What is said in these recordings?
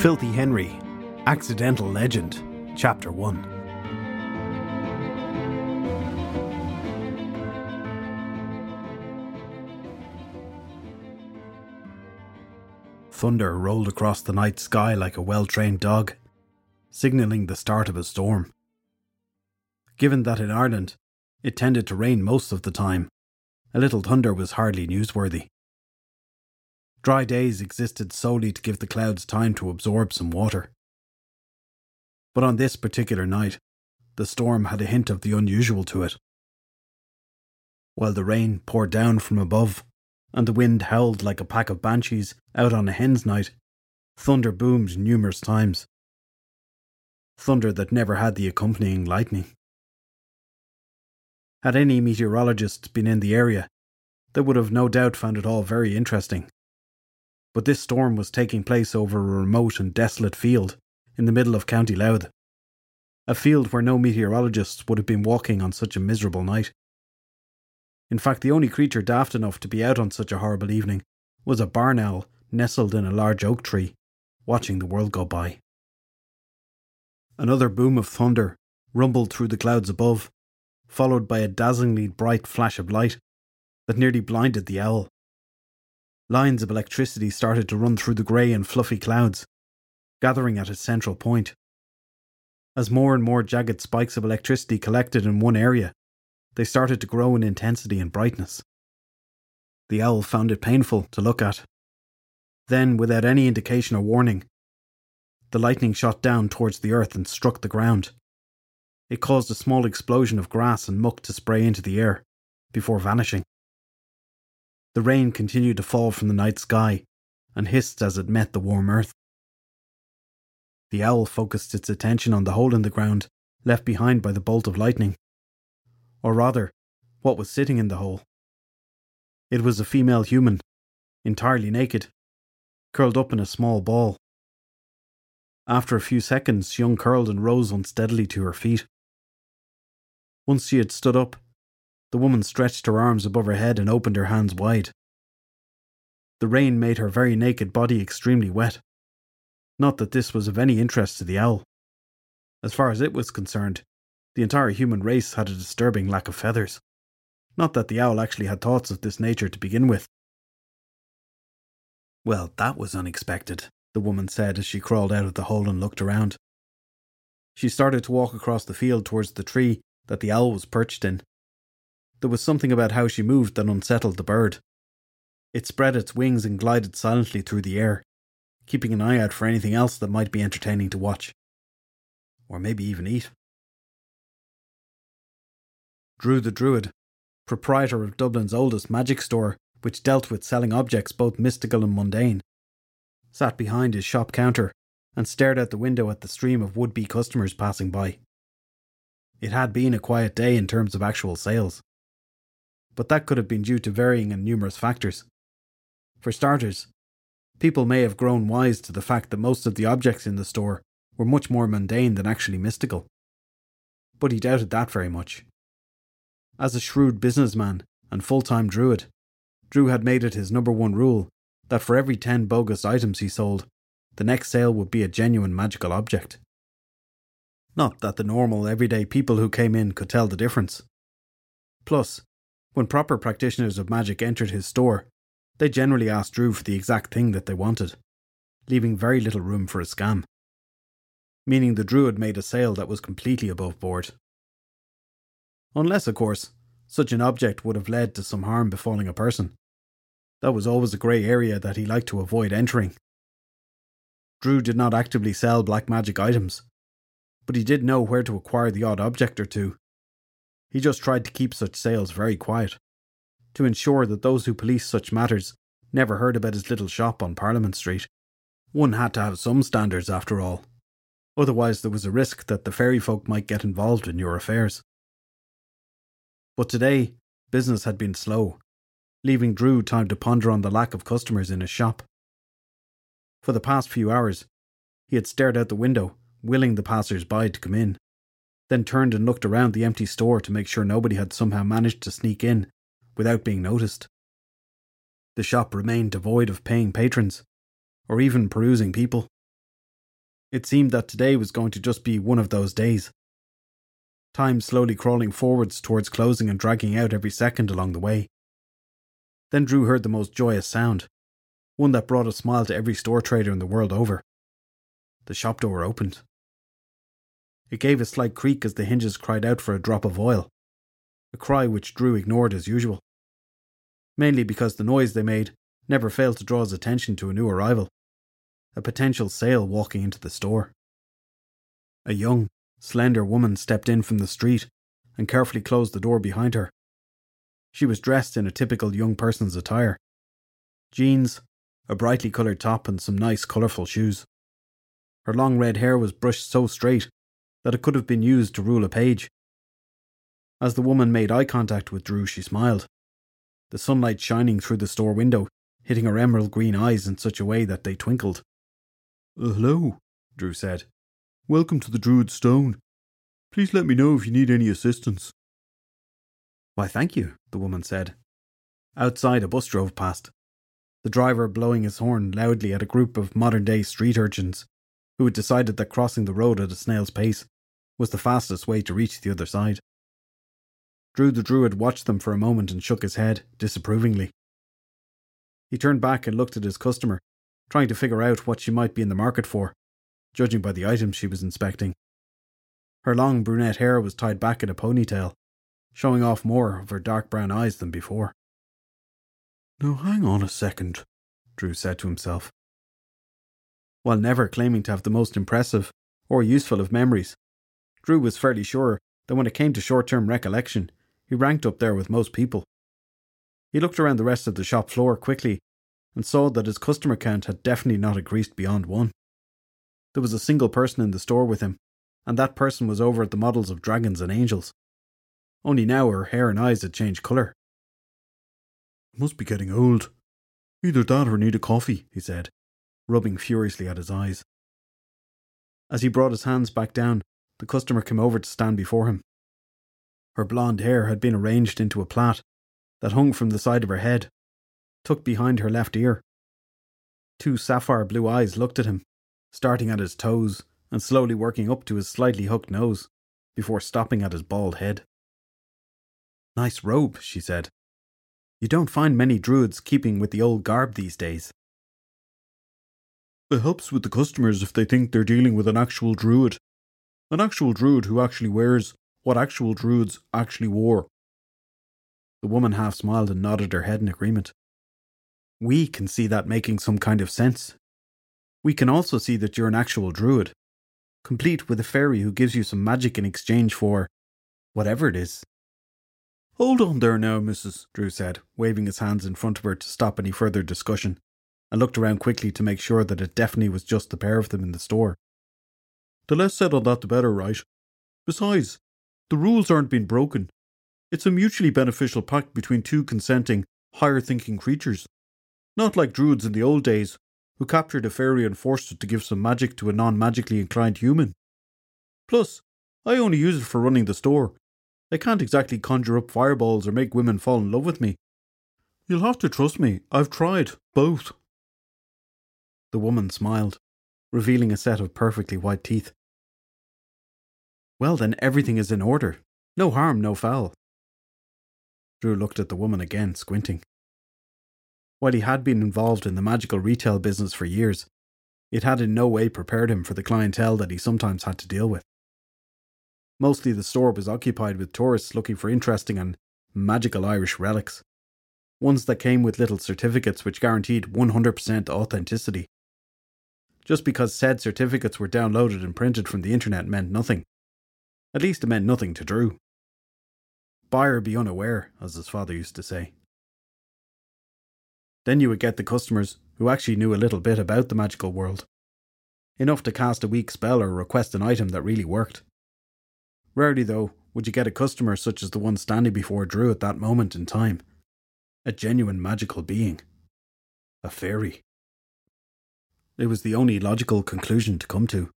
Filthy Henry, Accidental Legend, Chapter 1. Thunder rolled across the night sky like a well trained dog, signalling the start of a storm. Given that in Ireland it tended to rain most of the time, a little thunder was hardly newsworthy. Dry days existed solely to give the clouds time to absorb some water. But on this particular night, the storm had a hint of the unusual to it. While the rain poured down from above, and the wind howled like a pack of banshees out on a hen's night, thunder boomed numerous times. Thunder that never had the accompanying lightning. Had any meteorologists been in the area, they would have no doubt found it all very interesting. But this storm was taking place over a remote and desolate field in the middle of County Louth, a field where no meteorologists would have been walking on such a miserable night. In fact, the only creature daft enough to be out on such a horrible evening was a barn owl nestled in a large oak tree, watching the world go by. Another boom of thunder rumbled through the clouds above, followed by a dazzlingly bright flash of light that nearly blinded the owl. Lines of electricity started to run through the grey and fluffy clouds, gathering at its central point. As more and more jagged spikes of electricity collected in one area, they started to grow in intensity and brightness. The owl found it painful to look at. Then, without any indication or warning, the lightning shot down towards the earth and struck the ground. It caused a small explosion of grass and muck to spray into the air, before vanishing. The rain continued to fall from the night sky and hissed as it met the warm earth. The owl focused its attention on the hole in the ground left behind by the bolt of lightning. Or rather, what was sitting in the hole. It was a female human, entirely naked, curled up in a small ball. After a few seconds, she uncurled and rose unsteadily to her feet. Once she had stood up, the woman stretched her arms above her head and opened her hands wide. The rain made her very naked body extremely wet. Not that this was of any interest to the owl. As far as it was concerned, the entire human race had a disturbing lack of feathers. Not that the owl actually had thoughts of this nature to begin with. Well, that was unexpected, the woman said as she crawled out of the hole and looked around. She started to walk across the field towards the tree that the owl was perched in. There was something about how she moved that unsettled the bird. It spread its wings and glided silently through the air, keeping an eye out for anything else that might be entertaining to watch. Or maybe even eat. Drew the Druid, proprietor of Dublin's oldest magic store, which dealt with selling objects both mystical and mundane, sat behind his shop counter and stared out the window at the stream of would be customers passing by. It had been a quiet day in terms of actual sales. But that could have been due to varying and numerous factors. For starters, people may have grown wise to the fact that most of the objects in the store were much more mundane than actually mystical. But he doubted that very much. As a shrewd businessman and full time druid, Drew had made it his number one rule that for every 10 bogus items he sold, the next sale would be a genuine magical object. Not that the normal, everyday people who came in could tell the difference. Plus, when proper practitioners of magic entered his store, they generally asked Drew for the exact thing that they wanted, leaving very little room for a scam. Meaning the Druid made a sale that was completely above board. Unless, of course, such an object would have led to some harm befalling a person. That was always a grey area that he liked to avoid entering. Drew did not actively sell black magic items, but he did know where to acquire the odd object or two. He just tried to keep such sales very quiet, to ensure that those who policed such matters never heard about his little shop on Parliament Street. One had to have some standards after all. Otherwise, there was a risk that the fairy folk might get involved in your affairs. But today, business had been slow, leaving Drew time to ponder on the lack of customers in his shop. For the past few hours, he had stared out the window willing the passers by to come in, then turned and looked around the empty store to make sure nobody had somehow managed to sneak in without being noticed. The shop remained devoid of paying patrons, or even perusing people. It seemed that today was going to just be one of those days. Time slowly crawling forwards towards closing and dragging out every second along the way. Then Drew heard the most joyous sound, one that brought a smile to every store trader in the world over. The shop door opened. It gave a slight creak as the hinges cried out for a drop of oil, a cry which Drew ignored as usual. Mainly because the noise they made never failed to draw his attention to a new arrival, a potential sale walking into the store. A young, slender woman stepped in from the street and carefully closed the door behind her. She was dressed in a typical young person's attire jeans, a brightly coloured top, and some nice colourful shoes. Her long red hair was brushed so straight that it could have been used to rule a page. As the woman made eye contact with Drew, she smiled, the sunlight shining through the store window, hitting her emerald green eyes in such a way that they twinkled. Hello, Drew said. Welcome to the Druid Stone. Please let me know if you need any assistance. Why, thank you, the woman said. Outside, a bus drove past, the driver blowing his horn loudly at a group of modern day street urchins who had decided that crossing the road at a snail's pace was the fastest way to reach the other side. Drew the Druid watched them for a moment and shook his head disapprovingly. He turned back and looked at his customer, trying to figure out what she might be in the market for, judging by the items she was inspecting. Her long brunette hair was tied back in a ponytail, showing off more of her dark brown eyes than before. Now hang on a second, Drew said to himself. While never claiming to have the most impressive or useful of memories, Drew was fairly sure that when it came to short term recollection, he ranked up there with most people. He looked around the rest of the shop floor quickly and saw that his customer count had definitely not increased beyond one. There was a single person in the store with him, and that person was over at the models of dragons and angels. Only now her hair and eyes had changed colour. Must be getting old. Either that or need a coffee, he said, rubbing furiously at his eyes. As he brought his hands back down, the customer came over to stand before him. Her blonde hair had been arranged into a plait that hung from the side of her head, tucked behind her left ear. Two sapphire blue eyes looked at him, starting at his toes and slowly working up to his slightly hooked nose, before stopping at his bald head. Nice robe, she said. You don't find many druids keeping with the old garb these days. It helps with the customers if they think they're dealing with an actual druid. An actual druid who actually wears what actual druids actually wore. The woman half smiled and nodded her head in agreement. We can see that making some kind of sense. We can also see that you're an actual druid, complete with a fairy who gives you some magic in exchange for whatever it is. Hold on there now, Mrs., Drew said, waving his hands in front of her to stop any further discussion, and looked around quickly to make sure that it definitely was just the pair of them in the store. The less said on that, the better, right? Besides, the rules aren't being broken. It's a mutually beneficial pact between two consenting, higher thinking creatures. Not like druids in the old days, who captured a fairy and forced it to give some magic to a non magically inclined human. Plus, I only use it for running the store. I can't exactly conjure up fireballs or make women fall in love with me. You'll have to trust me. I've tried, both. The woman smiled, revealing a set of perfectly white teeth. Well, then everything is in order. No harm, no foul. Drew looked at the woman again, squinting. While he had been involved in the magical retail business for years, it had in no way prepared him for the clientele that he sometimes had to deal with. Mostly the store was occupied with tourists looking for interesting and magical Irish relics, ones that came with little certificates which guaranteed 100% authenticity. Just because said certificates were downloaded and printed from the internet meant nothing. At least it meant nothing to Drew. Buyer be unaware, as his father used to say. Then you would get the customers who actually knew a little bit about the magical world. Enough to cast a weak spell or request an item that really worked. Rarely, though, would you get a customer such as the one standing before Drew at that moment in time. A genuine magical being. A fairy. It was the only logical conclusion to come to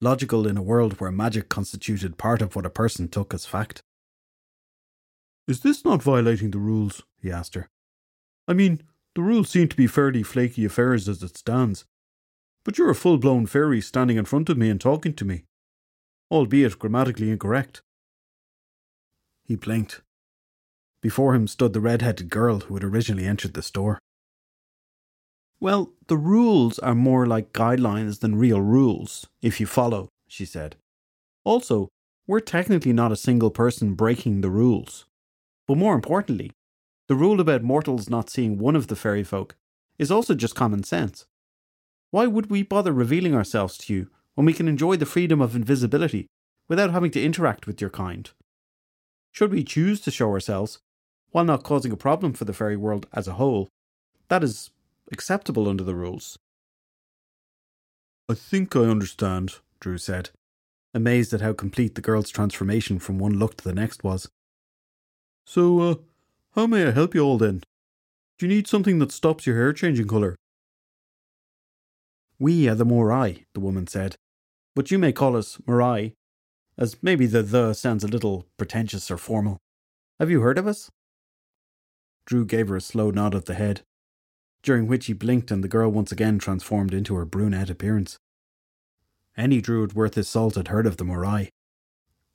logical in a world where magic constituted part of what a person took as fact. Is this not violating the rules? he asked her. I mean, the rules seem to be fairly flaky affairs as it stands. But you're a full blown fairy standing in front of me and talking to me, albeit grammatically incorrect. He blinked. Before him stood the red headed girl who had originally entered the store. Well, the rules are more like guidelines than real rules, if you follow, she said. Also, we're technically not a single person breaking the rules. But more importantly, the rule about mortals not seeing one of the fairy folk is also just common sense. Why would we bother revealing ourselves to you when we can enjoy the freedom of invisibility without having to interact with your kind? Should we choose to show ourselves, while not causing a problem for the fairy world as a whole, that is acceptable under the rules. I think I understand, Drew said, amazed at how complete the girl's transformation from one look to the next was. So, uh, how may I help you all then? Do you need something that stops your hair changing colour? We are the Morai, the woman said, but you may call us Morai, as maybe the the sounds a little pretentious or formal. Have you heard of us? Drew gave her a slow nod of the head, during which he blinked and the girl once again transformed into her brunette appearance. Any druid worth his salt had heard of the Morai.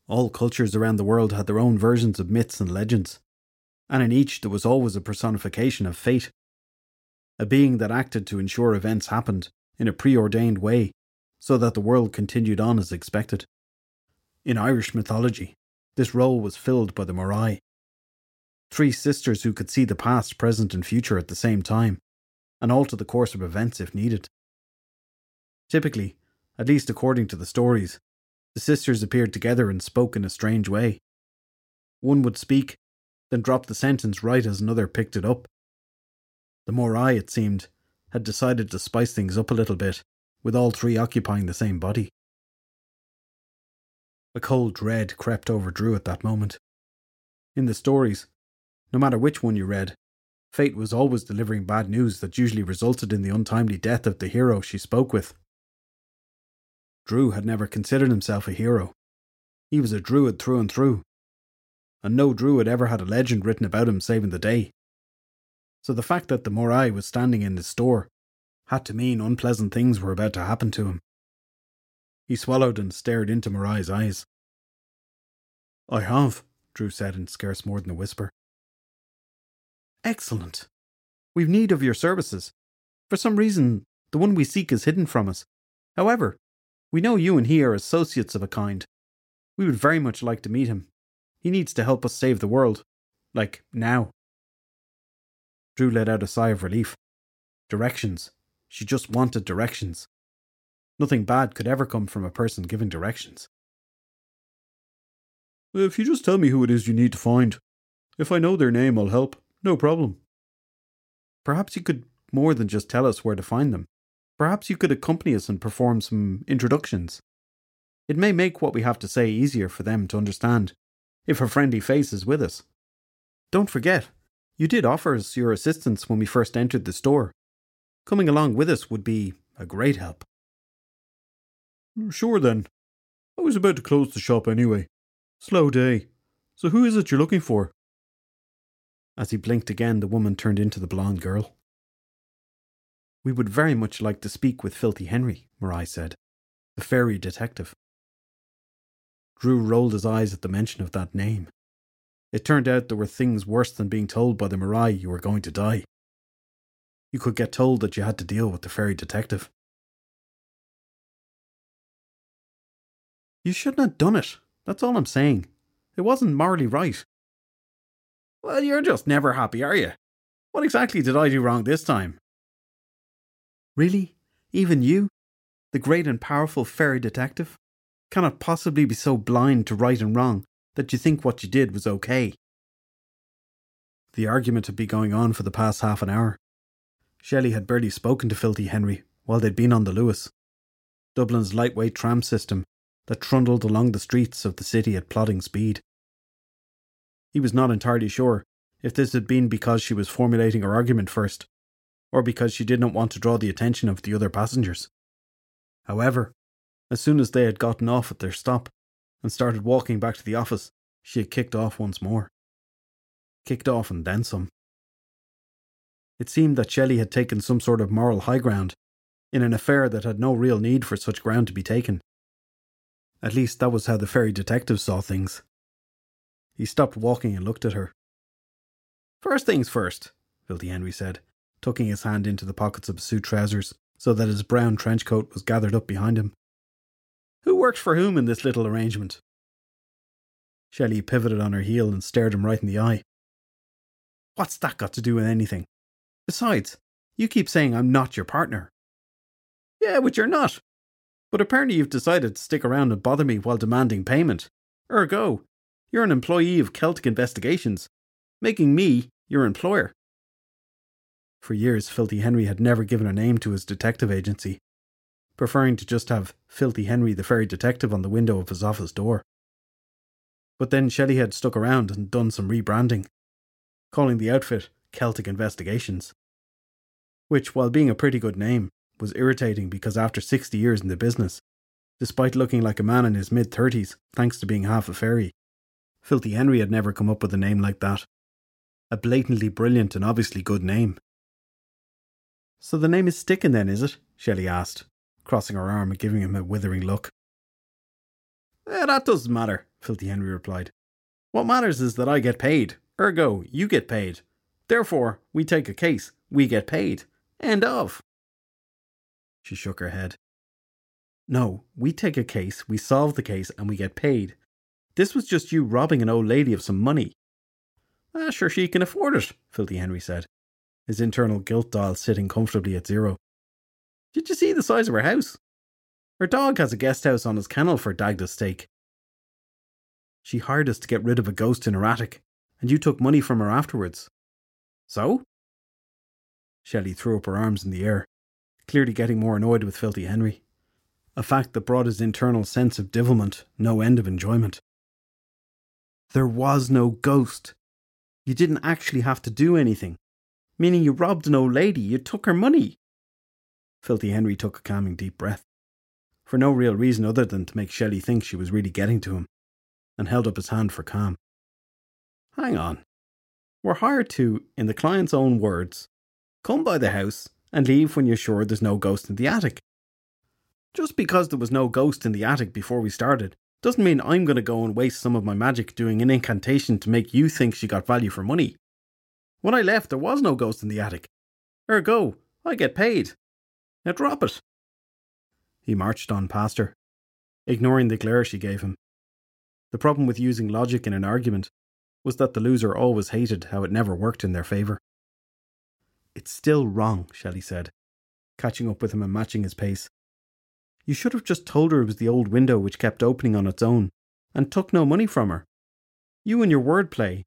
All cultures around the world had their own versions of myths and legends, and in each there was always a personification of fate, a being that acted to ensure events happened in a preordained way so that the world continued on as expected. In Irish mythology, this role was filled by the Morai, three sisters who could see the past, present, and future at the same time, and alter the course of events if needed. Typically, at least according to the stories, the sisters appeared together and spoke in a strange way. One would speak, then drop the sentence right as another picked it up. The Morai, it seemed, had decided to spice things up a little bit, with all three occupying the same body. A cold dread crept over Drew at that moment. In the stories, no matter which one you read, Fate was always delivering bad news that usually resulted in the untimely death of the hero she spoke with. Drew had never considered himself a hero. He was a druid through and through, and no druid ever had a legend written about him saving the day. So the fact that the Morai was standing in his store had to mean unpleasant things were about to happen to him. He swallowed and stared into Morai's eyes. I have, Drew said in scarce more than a whisper. Excellent. We've need of your services. For some reason, the one we seek is hidden from us. However, we know you and he are associates of a kind. We would very much like to meet him. He needs to help us save the world. Like, now. Drew let out a sigh of relief. Directions. She just wanted directions. Nothing bad could ever come from a person giving directions. If you just tell me who it is you need to find, if I know their name, I'll help. No problem. Perhaps you could more than just tell us where to find them. Perhaps you could accompany us and perform some introductions. It may make what we have to say easier for them to understand if a friendly face is with us. Don't forget, you did offer us your assistance when we first entered the store. Coming along with us would be a great help. Sure then. I was about to close the shop anyway. Slow day. So who is it you're looking for? As he blinked again, the woman turned into the blonde girl. We would very much like to speak with Filthy Henry, Morai said, the fairy detective. Drew rolled his eyes at the mention of that name. It turned out there were things worse than being told by the Morai you were going to die. You could get told that you had to deal with the fairy detective. You shouldn't have done it. That's all I'm saying. It wasn't morally right. Well, you're just never happy, are you? What exactly did I do wrong this time? Really? Even you? The great and powerful fairy detective? Cannot possibly be so blind to right and wrong that you think what you did was okay. The argument had been going on for the past half an hour. Shelley had barely spoken to Filthy Henry while they'd been on the Luas, Dublin's lightweight tram system that trundled along the streets of the city at plodding speed. He was not entirely sure if this had been because she was formulating her argument first, or because she did not want to draw the attention of the other passengers. However, as soon as they had gotten off at their stop and started walking back to the office, she had kicked off once more. Kicked off and then some. It seemed that Shelley had taken some sort of moral high ground in an affair that had no real need for such ground to be taken. At least that was how the fairy detective saw things. He stopped walking and looked at her. First things first, Filthy Henry said, tucking his hand into the pockets of his suit trousers so that his brown trench coat was gathered up behind him. Who works for whom in this little arrangement? Shelley pivoted on her heel and stared him right in the eye. What's that got to do with anything? Besides, you keep saying I'm not your partner. Yeah, but you're not. But apparently you've decided to stick around and bother me while demanding payment. Ergo, you're an employee of Celtic Investigations, making me your employer. For years, Filthy Henry had never given a name to his detective agency, preferring to just have Filthy Henry the Fairy Detective on the window of his office door. But then Shelley had stuck around and done some rebranding, calling the outfit Celtic Investigations. Which, while being a pretty good name, was irritating because after 60 years in the business, despite looking like a man in his mid 30s, thanks to being half a fairy, Filthy Henry had never come up with a name like that. A blatantly brilliant and obviously good name. So the name is sticking then, is it? Shelley asked, crossing her arm and giving him a withering look. Eh, that doesn't matter, Filthy Henry replied. What matters is that I get paid. Ergo, you get paid. Therefore, we take a case, we get paid. End of. She shook her head. No, we take a case, we solve the case, and we get paid. This was just you robbing an old lady of some money. Ah, sure, she can afford it, Filthy Henry said, his internal guilt dial sitting comfortably at zero. Did you see the size of her house? Her dog has a guest house on his kennel for Dagda's stake. She hired us to get rid of a ghost in her attic, and you took money from her afterwards. So? Shelley threw up her arms in the air, clearly getting more annoyed with Filthy Henry, a fact that brought his internal sense of divilment no end of enjoyment. There was no ghost. You didn't actually have to do anything, meaning you robbed an old lady, you took her money. Filthy Henry took a calming deep breath, for no real reason other than to make Shelley think she was really getting to him, and held up his hand for calm. Hang on. We're hired to, in the client's own words, come by the house and leave when you're sure there's no ghost in the attic. Just because there was no ghost in the attic before we started doesn't mean I'm going to go and waste some of my magic doing an incantation to make you think she got value for money. When I left, there was no ghost in the attic. Ergo, I get paid. Now drop it. He marched on past her, ignoring the glare she gave him. The problem with using logic in an argument was that the loser always hated how it never worked in their favour. It's still wrong, Shelley said, catching up with him and matching his pace. You should have just told her it was the old window which kept opening on its own, and took no money from her. You and your wordplay.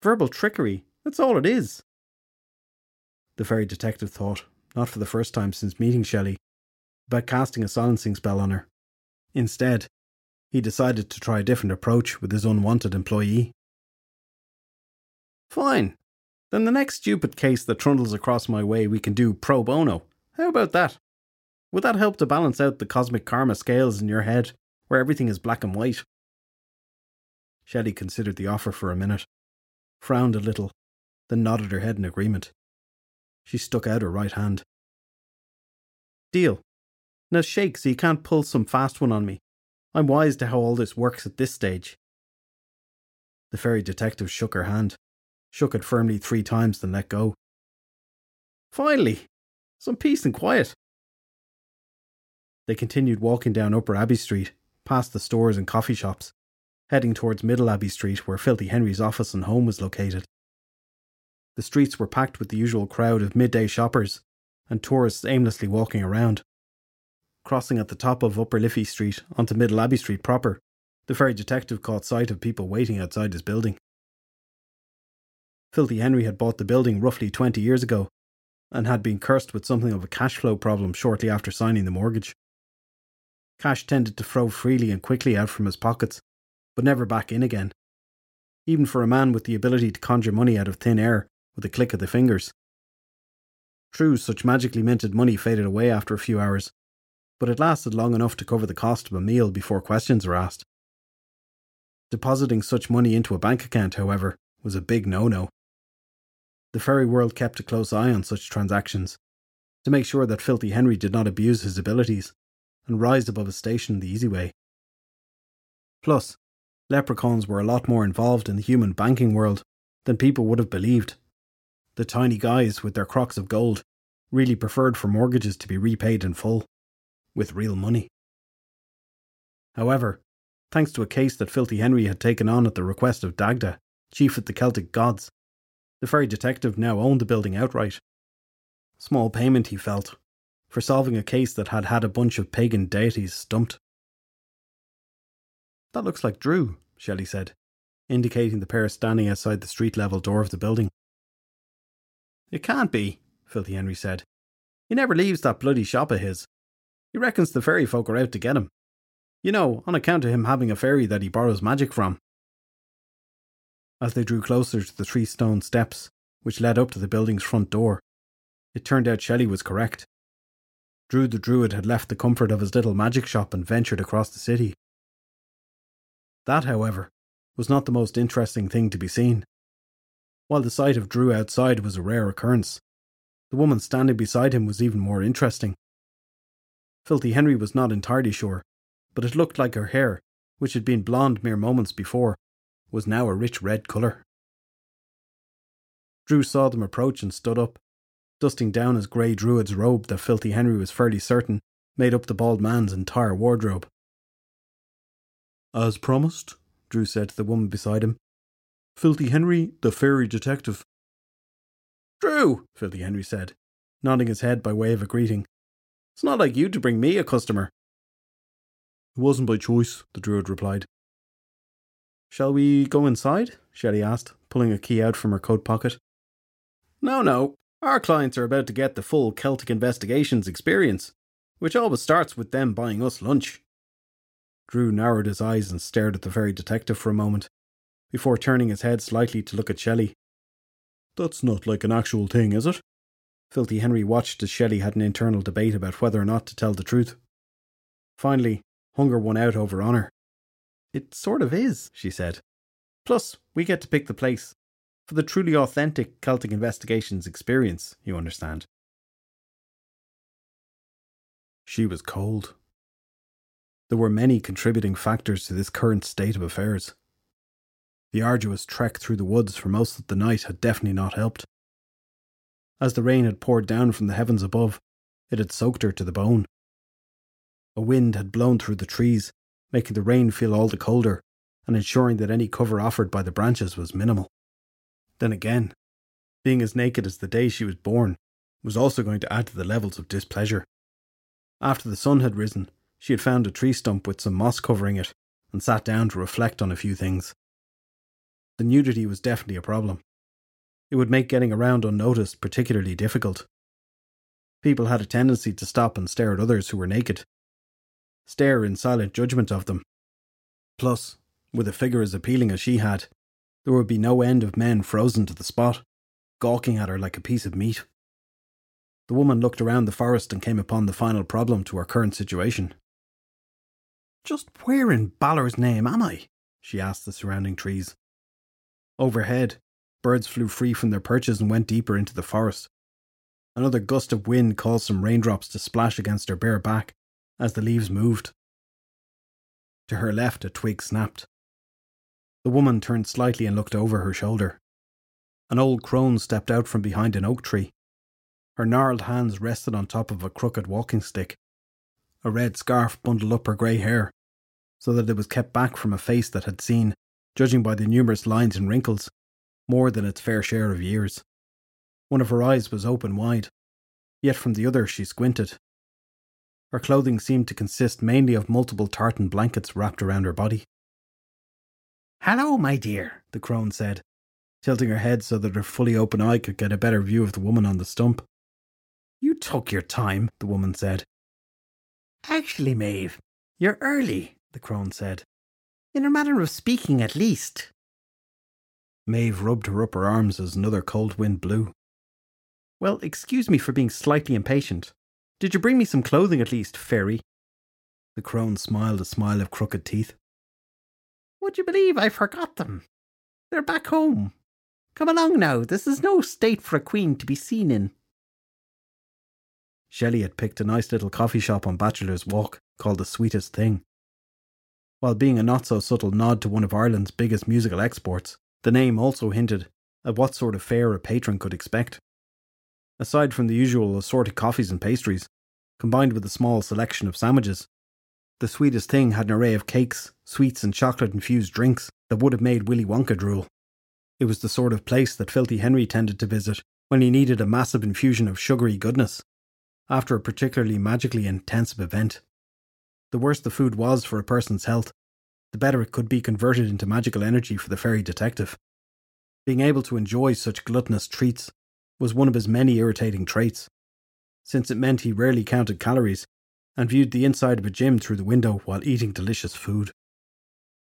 Verbal trickery, that's all it is. The fairy detective thought, not for the first time since meeting Shelley, about casting a silencing spell on her. Instead, he decided to try a different approach with his unwanted employee. Fine. Then the next stupid case that trundles across my way we can do pro bono. How about that? Would that help to balance out the cosmic karma scales in your head, where everything is black and white? Shelley considered the offer for a minute, frowned a little, then nodded her head in agreement. She stuck out her right hand. Deal. Now shake so you can't pull some fast one on me. I'm wise to how all this works at this stage. The fairy detective shook her hand, shook it firmly three times, then let go. Finally, some peace and quiet. They continued walking down Upper Abbey Street, past the stores and coffee shops, heading towards Middle Abbey Street, where Filthy Henry's office and home was located. The streets were packed with the usual crowd of midday shoppers and tourists aimlessly walking around. Crossing at the top of Upper Liffey Street onto Middle Abbey Street proper, the fairy detective caught sight of people waiting outside his building. Filthy Henry had bought the building roughly 20 years ago and had been cursed with something of a cash flow problem shortly after signing the mortgage. Cash tended to flow freely and quickly out from his pockets, but never back in again. Even for a man with the ability to conjure money out of thin air with a click of the fingers. True, such magically minted money faded away after a few hours, but it lasted long enough to cover the cost of a meal before questions were asked. Depositing such money into a bank account, however, was a big no no. The fairy world kept a close eye on such transactions, to make sure that Filthy Henry did not abuse his abilities and rise above his station the easy way. Plus, leprechauns were a lot more involved in the human banking world than people would have believed. The tiny guys with their crocks of gold really preferred for mortgages to be repaid in full, with real money. However, thanks to a case that Filthy Henry had taken on at the request of Dagda, chief of the Celtic gods, the fairy detective now owned the building outright. Small payment, he felt, for solving a case that had had a bunch of pagan deities stumped. That looks like Drew, Shelley said, indicating the pair standing outside the street level door of the building. It can't be, Filthy Henry said. He never leaves that bloody shop of his. He reckons the fairy folk are out to get him. You know, on account of him having a fairy that he borrows magic from. As they drew closer to the three stone steps which led up to the building's front door, it turned out Shelley was correct. Drew the Druid had left the comfort of his little magic shop and ventured across the city. That, however, was not the most interesting thing to be seen. While the sight of Drew outside was a rare occurrence, the woman standing beside him was even more interesting. Filthy Henry was not entirely sure, but it looked like her hair, which had been blonde mere moments before, was now a rich red colour. Drew saw them approach and stood up, dusting down his grey druid's robe that Filthy Henry was fairly certain made up the bald man's entire wardrobe. As promised, Drew said to the woman beside him. Filthy Henry, the fairy detective. Drew, Filthy Henry said, nodding his head by way of a greeting. It's not like you to bring me a customer. It wasn't by choice, the druid replied. Shall we go inside? Shelley asked, pulling a key out from her coat pocket. No, no. Our clients are about to get the full Celtic investigations experience, which always starts with them buying us lunch. Drew narrowed his eyes and stared at the fairy detective for a moment, before turning his head slightly to look at Shelley. That's not like an actual thing, is it? Filthy Henry watched as Shelley had an internal debate about whether or not to tell the truth. Finally, hunger won out over honour. It sort of is, she said. Plus, we get to pick the place, for the truly authentic Celtic investigations experience, you understand. She was cold. There were many contributing factors to this current state of affairs. The arduous trek through the woods for most of the night had definitely not helped. As the rain had poured down from the heavens above, it had soaked her to the bone. A wind had blown through the trees, making the rain feel all the colder and ensuring that any cover offered by the branches was minimal. Then again, being as naked as the day she was born was also going to add to the levels of displeasure. After the sun had risen, she had found a tree stump with some moss covering it and sat down to reflect on a few things. The nudity was definitely a problem. It would make getting around unnoticed particularly difficult. People had a tendency to stop and stare at others who were naked, stare in silent judgment of them. Plus, with a figure as appealing as she had, there would be no end of men frozen to the spot, gawking at her like a piece of meat. The woman looked around the forest and came upon the final problem to her current situation. Just where in Balor's name am I? she asked the surrounding trees. Overhead, birds flew free from their perches and went deeper into the forest. Another gust of wind caused some raindrops to splash against her bare back as the leaves moved. To her left, a twig snapped. The woman turned slightly and looked over her shoulder. An old crone stepped out from behind an oak tree. Her gnarled hands rested on top of a crooked walking stick. A red scarf bundled up her grey hair, so that it was kept back from a face that had seen, judging by the numerous lines and wrinkles, more than its fair share of years. One of her eyes was open wide, yet from the other she squinted. Her clothing seemed to consist mainly of multiple tartan blankets wrapped around her body. Hello, my dear, the crone said, tilting her head so that her fully open eye could get a better view of the woman on the stump. You took your time, the woman said. Actually, Maeve, you're early, the crone said. In a manner of speaking, at least. Maeve rubbed her upper arms as another cold wind blew. Well, excuse me for being slightly impatient. Did you bring me some clothing at least, fairy? The crone smiled a smile of crooked teeth. Would you believe I forgot them? They're back home. Come along now, this is no state for a queen to be seen in. Shelley had picked a nice little coffee shop on Bachelor's Walk called The Sweetest Thing. While being a not so subtle nod to one of Ireland's biggest musical exports, the name also hinted at what sort of fare a patron could expect. Aside from the usual assorted coffees and pastries, combined with a small selection of sandwiches, the sweetest thing had an array of cakes, sweets, and chocolate infused drinks that would have made Willy Wonka drool. It was the sort of place that Filthy Henry tended to visit when he needed a massive infusion of sugary goodness after a particularly magically intensive event. The worse the food was for a person's health, the better it could be converted into magical energy for the fairy detective. Being able to enjoy such gluttonous treats was one of his many irritating traits, since it meant he rarely counted calories and viewed the inside of a gym through the window while eating delicious food.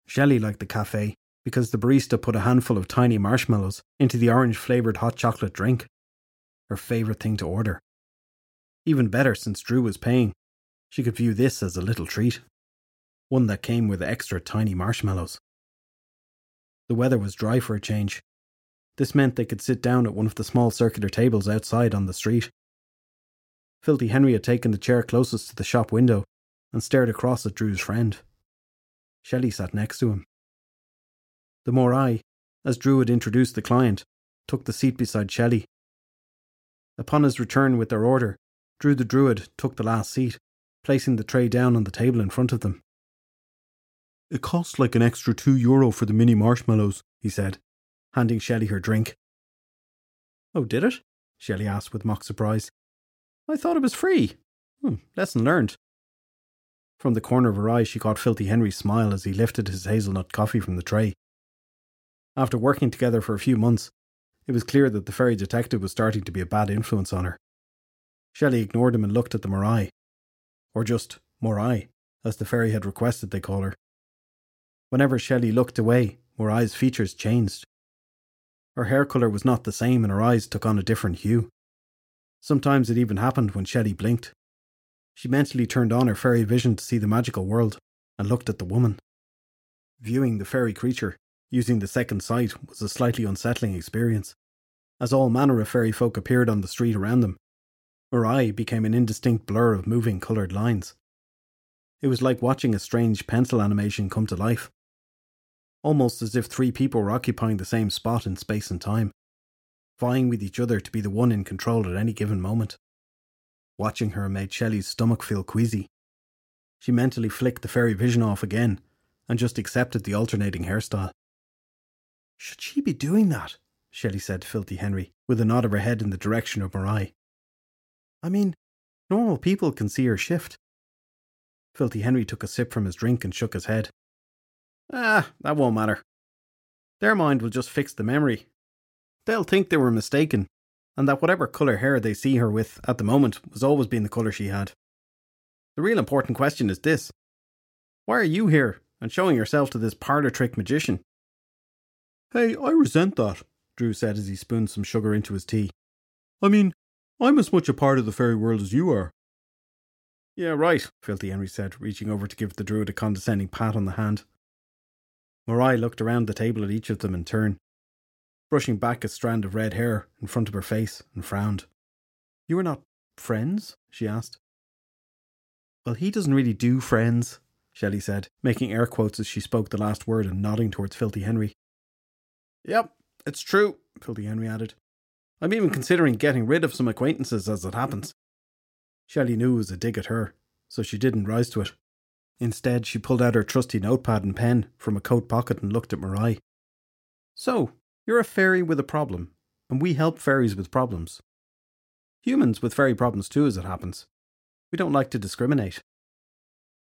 Shelley liked the cafe because the barista put a handful of tiny marshmallows into the orange flavoured hot chocolate drink. Her favourite thing to order. Even better since Drew was paying, she could view this as a little treat. One that came with extra tiny marshmallows. The weather was dry for a change. This meant they could sit down at one of the small circular tables outside on the street. Filthy Henry had taken the chair closest to the shop window and stared across at Drew's friend. Shelley sat next to him. The Morai, as Drew had introduced the client, took the seat beside Shelley. Upon his return with their order, Drew the Druid took the last seat, placing the tray down on the table in front of them. It cost like an extra two euro for the mini marshmallows, he said, handing Shelley her drink. Oh, did it? Shelley asked with mock surprise. I thought it was free. Hmm, lesson learned. From the corner of her eye, she caught Filthy Henry's smile as he lifted his hazelnut coffee from the tray. After working together for a few months, it was clear that the fairy detective was starting to be a bad influence on her. Shelley ignored him and looked at the Morai. Or just Morai, as the fairy had requested they call her. Whenever Shelley looked away, Morai's features changed. Her hair colour was not the same and her eyes took on a different hue. Sometimes it even happened when Shelley blinked. She mentally turned on her fairy vision to see the magical world and looked at the woman. Viewing the fairy creature, using the second sight, was a slightly unsettling experience, as all manner of fairy folk appeared on the street around them, her eye became an indistinct blur of moving coloured lines. It was like watching a strange pencil animation come to life. Almost as if three people were occupying the same spot in space and time, vying with each other to be the one in control at any given moment. Watching her made Shelley's stomach feel queasy. She mentally flicked the fairy vision off again and just accepted the alternating hairstyle. Should she be doing that? Shelley said to Filthy Henry, with a nod of her head in the direction of Morai. I mean, normal people can see her shift. Filthy Henry took a sip from his drink and shook his head. Ah, that won't matter. Their mind will just fix the memory. They'll think they were mistaken, and that whatever colour hair they see her with at the moment was always been the colour she had. The real important question is this Why are you here and showing yourself to this parlour trick magician? Hey, I resent that, Drew said as he spooned some sugar into his tea. I mean, I'm as much a part of the fairy world as you are. Yeah, right, Filthy Henry said, reaching over to give the druid a condescending pat on the hand. Morai looked around the table at each of them in turn, brushing back a strand of red hair in front of her face, and frowned. You are not friends? she asked. Well, he doesn't really do friends, Shelley said, making air quotes as she spoke the last word and nodding towards Filthy Henry. Yep, it's true, Filthy Henry added. I'm even considering getting rid of some acquaintances as it happens. Shelley knew it was a dig at her, so she didn't rise to it. Instead, she pulled out her trusty notepad and pen from a coat pocket and looked at Morai. So, you're a fairy with a problem, and we help fairies with problems. Humans with fairy problems too, as it happens. We don't like to discriminate.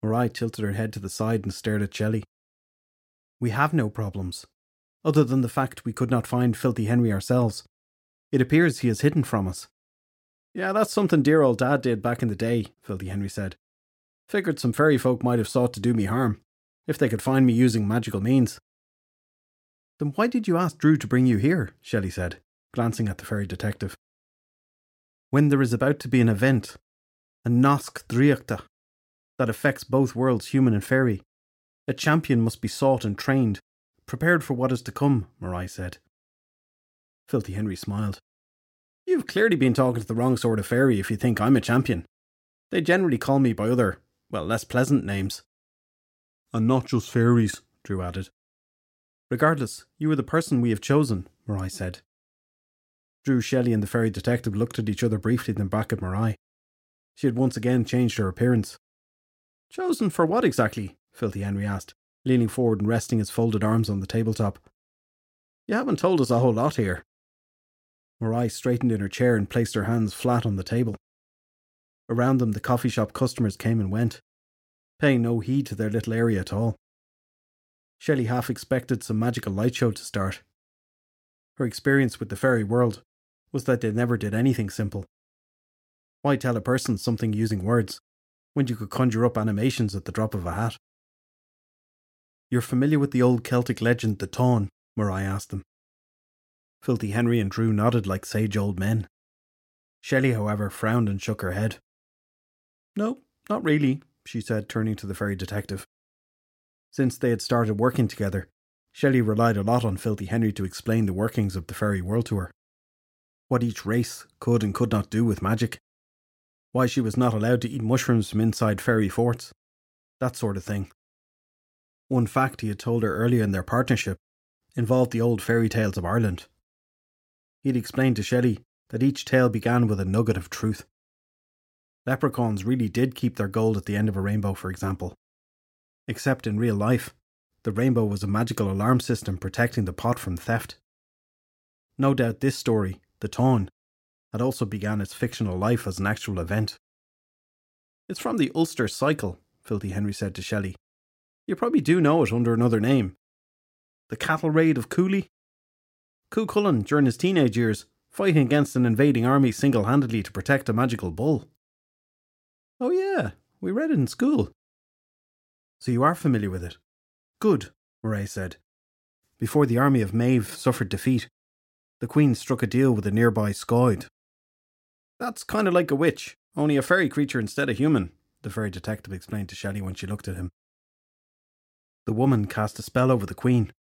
Morai tilted her head to the side and stared at Shelley. We have no problems, other than the fact we could not find Filthy Henry ourselves it appears he is hidden from us. Yeah, that's something dear old dad did back in the day, Filthy Henry said. Figured some fairy folk might have sought to do me harm, if they could find me using magical means. Then why did you ask Drew to bring you here? Shelley said, glancing at the fairy detective. When there is about to be an event, a Nosk Driachta, that affects both worlds, human and fairy, a champion must be sought and trained, prepared for what is to come, Morai said. Filthy Henry smiled. You've clearly been talking to the wrong sort of fairy if you think I'm a champion. They generally call me by other, well, less pleasant names. And not just fairies, Drew added. Regardless, you are the person we have chosen, Marai said. Drew, Shelley, and the fairy detective looked at each other briefly, then back at Marai. She had once again changed her appearance. Chosen for what exactly? Filthy Henry asked, leaning forward and resting his folded arms on the tabletop. You haven't told us a whole lot here. Marai straightened in her chair and placed her hands flat on the table. Around them, the coffee shop customers came and went, paying no heed to their little area at all. Shelley half expected some magical light show to start. Her experience with the fairy world was that they never did anything simple. Why tell a person something using words when you could conjure up animations at the drop of a hat? You're familiar with the old Celtic legend, the Táin? Marai asked them. Filthy Henry and Drew nodded like sage old men. Shelley, however, frowned and shook her head. No, not really, she said, turning to the fairy detective. Since they had started working together, Shelley relied a lot on Filthy Henry to explain the workings of the fairy world to her. What each race could and could not do with magic. Why she was not allowed to eat mushrooms from inside fairy forts. That sort of thing. One fact he had told her earlier in their partnership involved the old fairy tales of Ireland. He had explained to Shelley that each tale began with a nugget of truth. Leprechauns really did keep their gold at the end of a rainbow, for example. Except in real life, the rainbow was a magical alarm system protecting the pot from theft. No doubt this story, the Táin, had also begun its fictional life as an actual event. It's from the Ulster Cycle, Filthy Henry said to Shelley. You probably do know it under another name. The cattle raid of Cooley? Cú Chulainn, during his teenage years, fighting against an invading army single handedly to protect a magical bull. Oh, yeah, we read it in school. So you are familiar with it? Good, Marai said. Before the army of Maeve suffered defeat, the Queen struck a deal with a nearby Skald. That's kind of like a witch, only a fairy creature instead of human, the fairy detective explained to Shelley when she looked at him. The woman cast a spell over the Queen.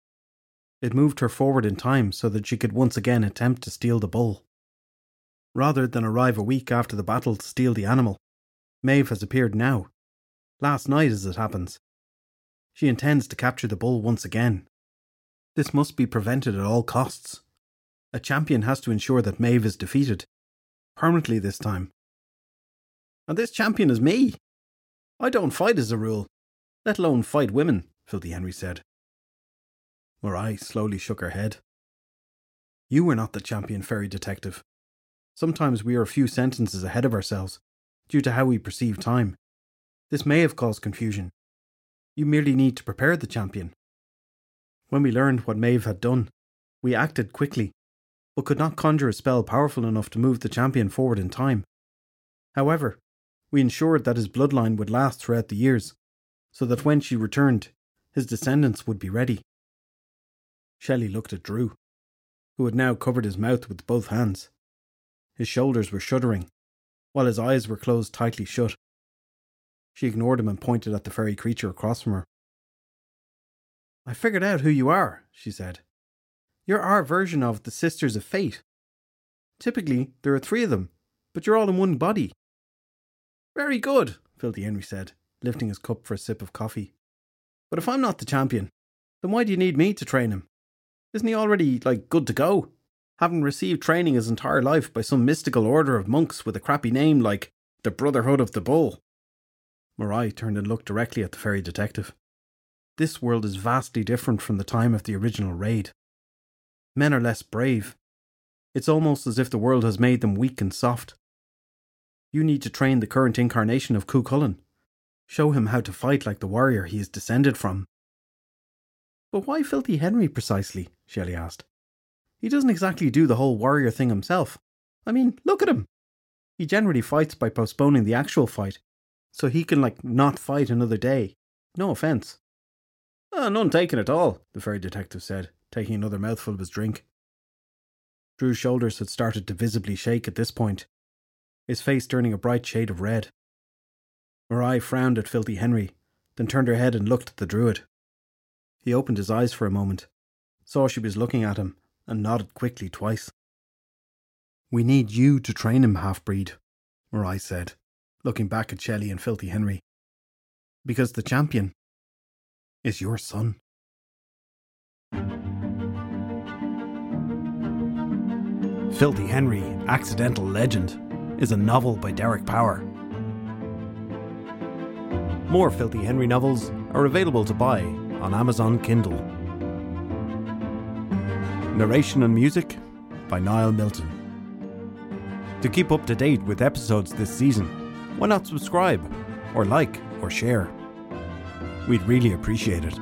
It moved her forward in time so that she could once again attempt to steal the bull. Rather than arrive a week after the battle to steal the animal, Maeve has appeared now. Last night, as it happens. She intends to capture the bull once again. This must be prevented at all costs. A champion has to ensure that Maeve is defeated. Permanently this time. And this champion is me. I don't fight as a rule, let alone fight women, Filthy Henry said. Marai slowly shook her head. You were not the champion fairy detective. Sometimes we are a few sentences ahead of ourselves, due to how we perceive time. This may have caused confusion. You merely need to prepare the champion. When we learned what Maeve had done, we acted quickly, but could not conjure a spell powerful enough to move the champion forward in time. However, we ensured that his bloodline would last throughout the years, so that when she returned, his descendants would be ready. Shelley looked at Drew, who had now covered his mouth with both hands. His shoulders were shuddering, while his eyes were closed tightly shut. She ignored him and pointed at the fairy creature across from her. I figured out who you are, she said. You're our version of the Sisters of Fate. Typically, there are three of them, but you're all in one body. Very good, Filthy Henry said, lifting his cup for a sip of coffee. But if I'm not the champion, then why do you need me to train him? Isn't he already, like, good to go? having received training his entire life by some mystical order of monks with a crappy name like the Brotherhood of the Bull. Marai turned and looked directly at the fairy detective. This world is vastly different from the time of the original raid. Men are less brave. It's almost as if the world has made them weak and soft. You need to train the current incarnation of Chulainn. Show him how to fight like the warrior he is descended from. But why Filthy Henry precisely? Shelley asked. He doesn't exactly do the whole warrior thing himself. I mean, look at him. He generally fights by postponing the actual fight, so he can, like, not fight another day. No offence. Ah, none taken at all, the fairy detective said, taking another mouthful of his drink. Drew's shoulders had started to visibly shake at this point, his face turning a bright shade of red. Marai frowned at Filthy Henry, then turned her head and looked at the druid. He opened his eyes for a moment, saw she was looking at him, and nodded quickly twice. We need you to train him, half breed, Marai said, looking back at Shelley and Filthy Henry. Because the champion is your son. Filthy Henry, Accidental Legend is a novel by Derek Power. More Filthy Henry novels are available to buy on Amazon Kindle. Narration and music by Niall Milton. To keep up to date with episodes this season, why not subscribe, or like, or share? We'd really appreciate it.